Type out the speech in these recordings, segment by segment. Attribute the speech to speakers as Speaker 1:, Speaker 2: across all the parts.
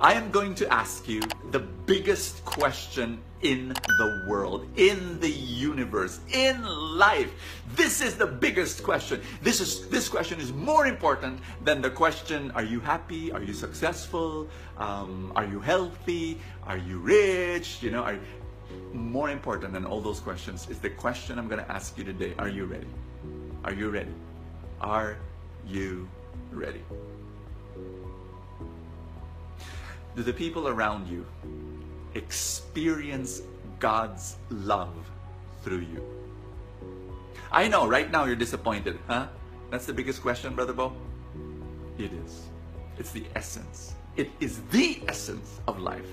Speaker 1: I am going to ask you the biggest question in the world, in the universe, in life. This is the biggest question. This is this question is more important than the question: Are you happy? Are you successful? Um, are you healthy? Are you rich? You know, are more important than all those questions is the question I'm going to ask you today. Are you ready? Are you ready? Are you ready? Do the people around you experience God's love through you? I know right now you're disappointed, huh? That's the biggest question, Brother Bo. It is. It's the essence. It is the essence of life.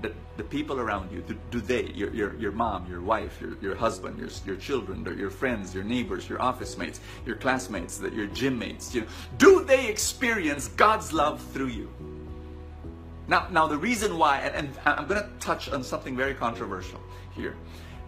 Speaker 1: The, the people around you, do, do they, your, your, your mom, your wife, your, your husband, your, your children, your friends, your neighbors, your office mates, your classmates, your gym mates, you know, do they experience God's love through you? Now, now the reason why, and, and I'm going to touch on something very controversial here,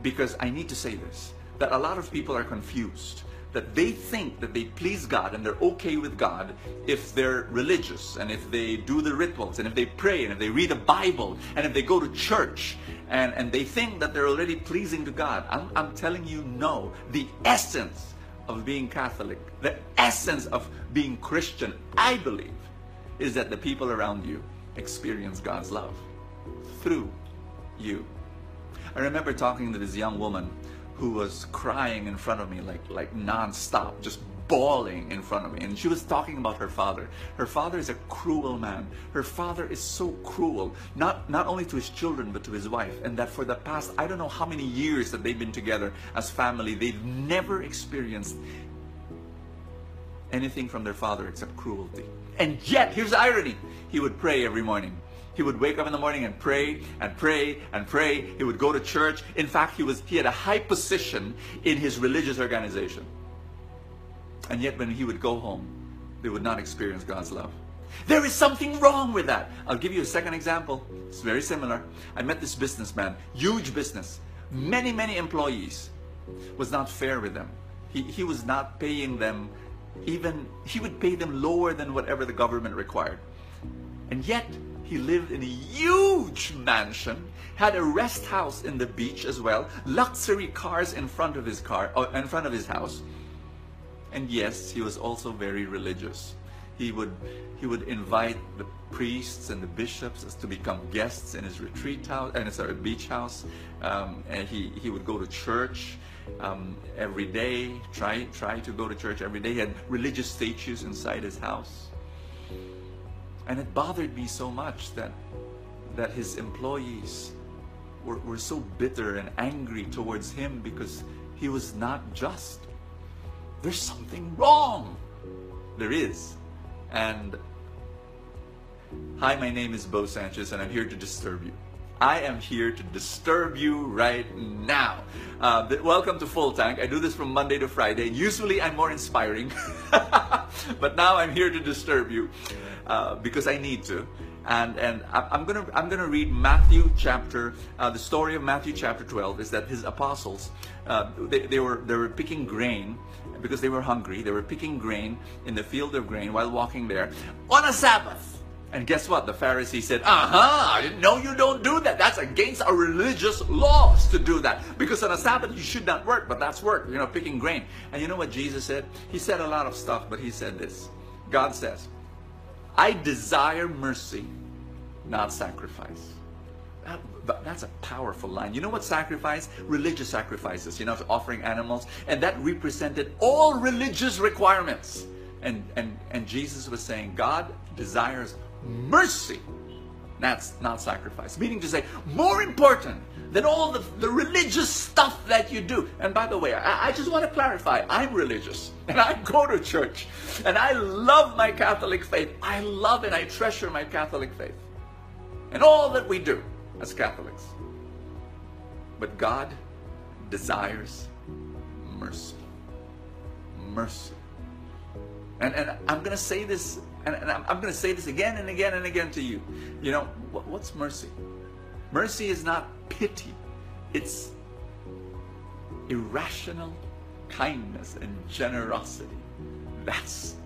Speaker 1: because I need to say this, that a lot of people are confused that they think that they please God and they're okay with God if they're religious and if they do the rituals and if they pray and if they read the Bible and if they go to church and, and they think that they're already pleasing to God. I'm, I'm telling you, no. The essence of being Catholic, the essence of being Christian, I believe, is that the people around you experience God's love through you. I remember talking to this young woman who was crying in front of me like like nonstop, just bawling in front of me. And she was talking about her father. Her father is a cruel man. Her father is so cruel, not not only to his children but to his wife. And that for the past I don't know how many years that they've been together as family, they've never experienced anything from their father except cruelty. And yet, here's the irony. He would pray every morning. He would wake up in the morning and pray and pray and pray. He would go to church. In fact, he was he had a high position in his religious organization. And yet when he would go home, they would not experience God's love. There is something wrong with that. I'll give you a second example. It's very similar. I met this businessman, huge business, many, many employees. Was not fair with them. He, he was not paying them even, he would pay them lower than whatever the government required. And yet, he lived in a huge mansion, had a rest house in the beach as well, luxury cars in front of his car, uh, in front of his house. And yes, he was also very religious. He would he would invite the priests and the bishops to become guests in his retreat house and uh, sorry, beach house. Um, and he he would go to church um, every day. Try try to go to church every day. He had religious statues inside his house. And it bothered me so much that, that his employees were, were so bitter and angry towards him because he was not just. There's something wrong. There is. And hi, my name is Bo Sanchez, and I'm here to disturb you. I am here to disturb you right now. Uh, welcome to Full Tank. I do this from Monday to Friday. Usually I'm more inspiring, but now I'm here to disturb you uh, because I need to. And and I'm gonna I'm gonna read Matthew chapter. Uh, the story of Matthew chapter 12 is that his apostles uh, they, they were they were picking grain because they were hungry. They were picking grain in the field of grain while walking there on a Sabbath. And guess what? The Pharisee said, Uh-huh, know you don't do that. That's against our religious laws to do that. Because on a Sabbath you should not work, but that's work, you know, picking grain. And you know what Jesus said? He said a lot of stuff, but he said this. God says, I desire mercy, not sacrifice. That, that's a powerful line. You know what sacrifice? Religious sacrifices, you know, offering animals. And that represented all religious requirements. And, and, and Jesus was saying, God desires mercy. That's not sacrifice. Meaning to say, more important than all the, the religious stuff that you do. And by the way, I, I just want to clarify I'm religious and I go to church and I love my Catholic faith. I love and I treasure my Catholic faith and all that we do as Catholics. But God desires mercy. Mercy. And, and I'm going to say this, and, and I'm, I'm going to say this again and again and again to you. You know, what, what's mercy? Mercy is not pity, it's irrational kindness and generosity. That's,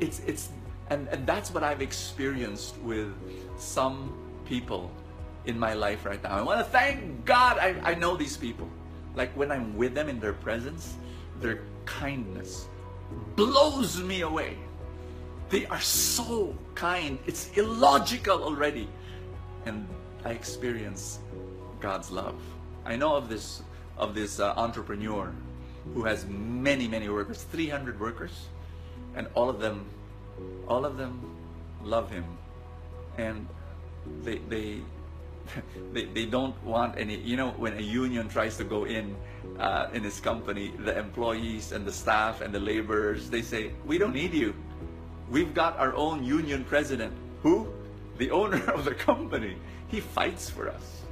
Speaker 1: it's, it's, and, and that's what I've experienced with some people in my life right now. I want to thank God I, I know these people. Like when I'm with them in their presence, their kindness blows me away. They are so kind. It's illogical already. And I experience God's love. I know of this of this uh, entrepreneur who has many many workers, 300 workers, and all of them all of them love him. And they they they, they don't want any you know when a union tries to go in uh, in his company the employees and the staff and the laborers they say we don't need you. We've got our own union president. Who? The owner of the company. He fights for us.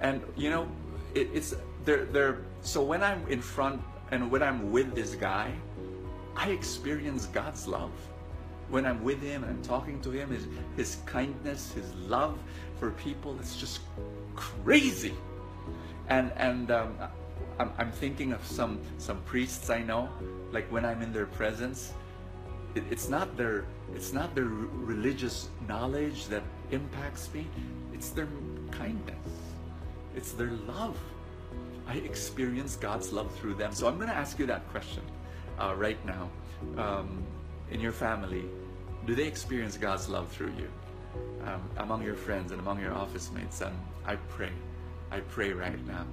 Speaker 1: And you know it, it's they're, they're so when i'm in front and when i'm with this guy i experience god's love when I'm with him and I'm talking to him, his, his kindness, his love for people, it's just crazy. And, and um, I'm, I'm thinking of some, some priests I know, like when I'm in their presence, it, it's not their, it's not their religious knowledge that impacts me, it's their kindness, it's their love. I experience God's love through them. So I'm going to ask you that question uh, right now. Um, in your family, do they experience God's love through you? Um, among your friends and among your office mates, and I pray. I pray right now.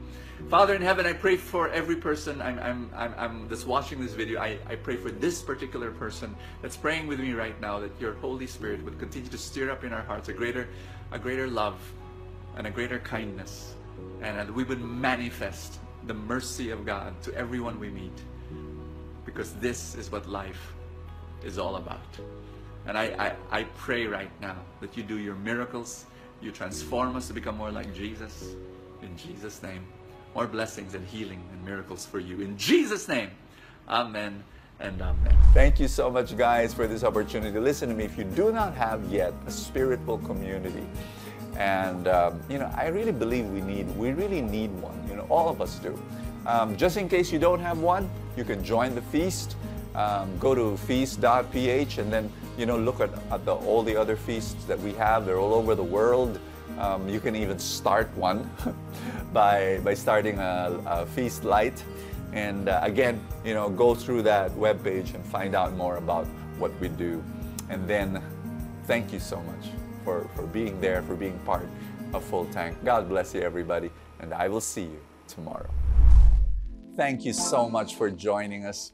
Speaker 1: Father in heaven, I pray for every person I'm, I'm, I'm, I'm that's watching this video. I, I pray for this particular person that's praying with me right now that your Holy Spirit would continue to stir up in our hearts a greater, a greater love and a greater kindness, and that we would manifest the mercy of God to everyone we meet. Because this is what life is all about. And I, I, I pray right now that you do your miracles, you transform us to become more like Jesus. In Jesus' name. More blessings and healing and miracles for you. In Jesus' name. Amen and amen.
Speaker 2: Thank you so much, guys, for this opportunity. Listen to me. If you do not have yet a spiritual community, and um, you know, I really believe we need, we really need one. You know, all of us do. Um, just in case you don't have one, you can join the feast um, go to feast.ph and then you know look at, at the, all the other feasts that we have. They're all over the world. Um, you can even start one by by starting a, a feast light. And uh, again, you know, go through that web page and find out more about what we do. And then, thank you so much for, for being there, for being part of Full Tank. God bless you, everybody, and I will see you tomorrow. Thank you so much for joining us.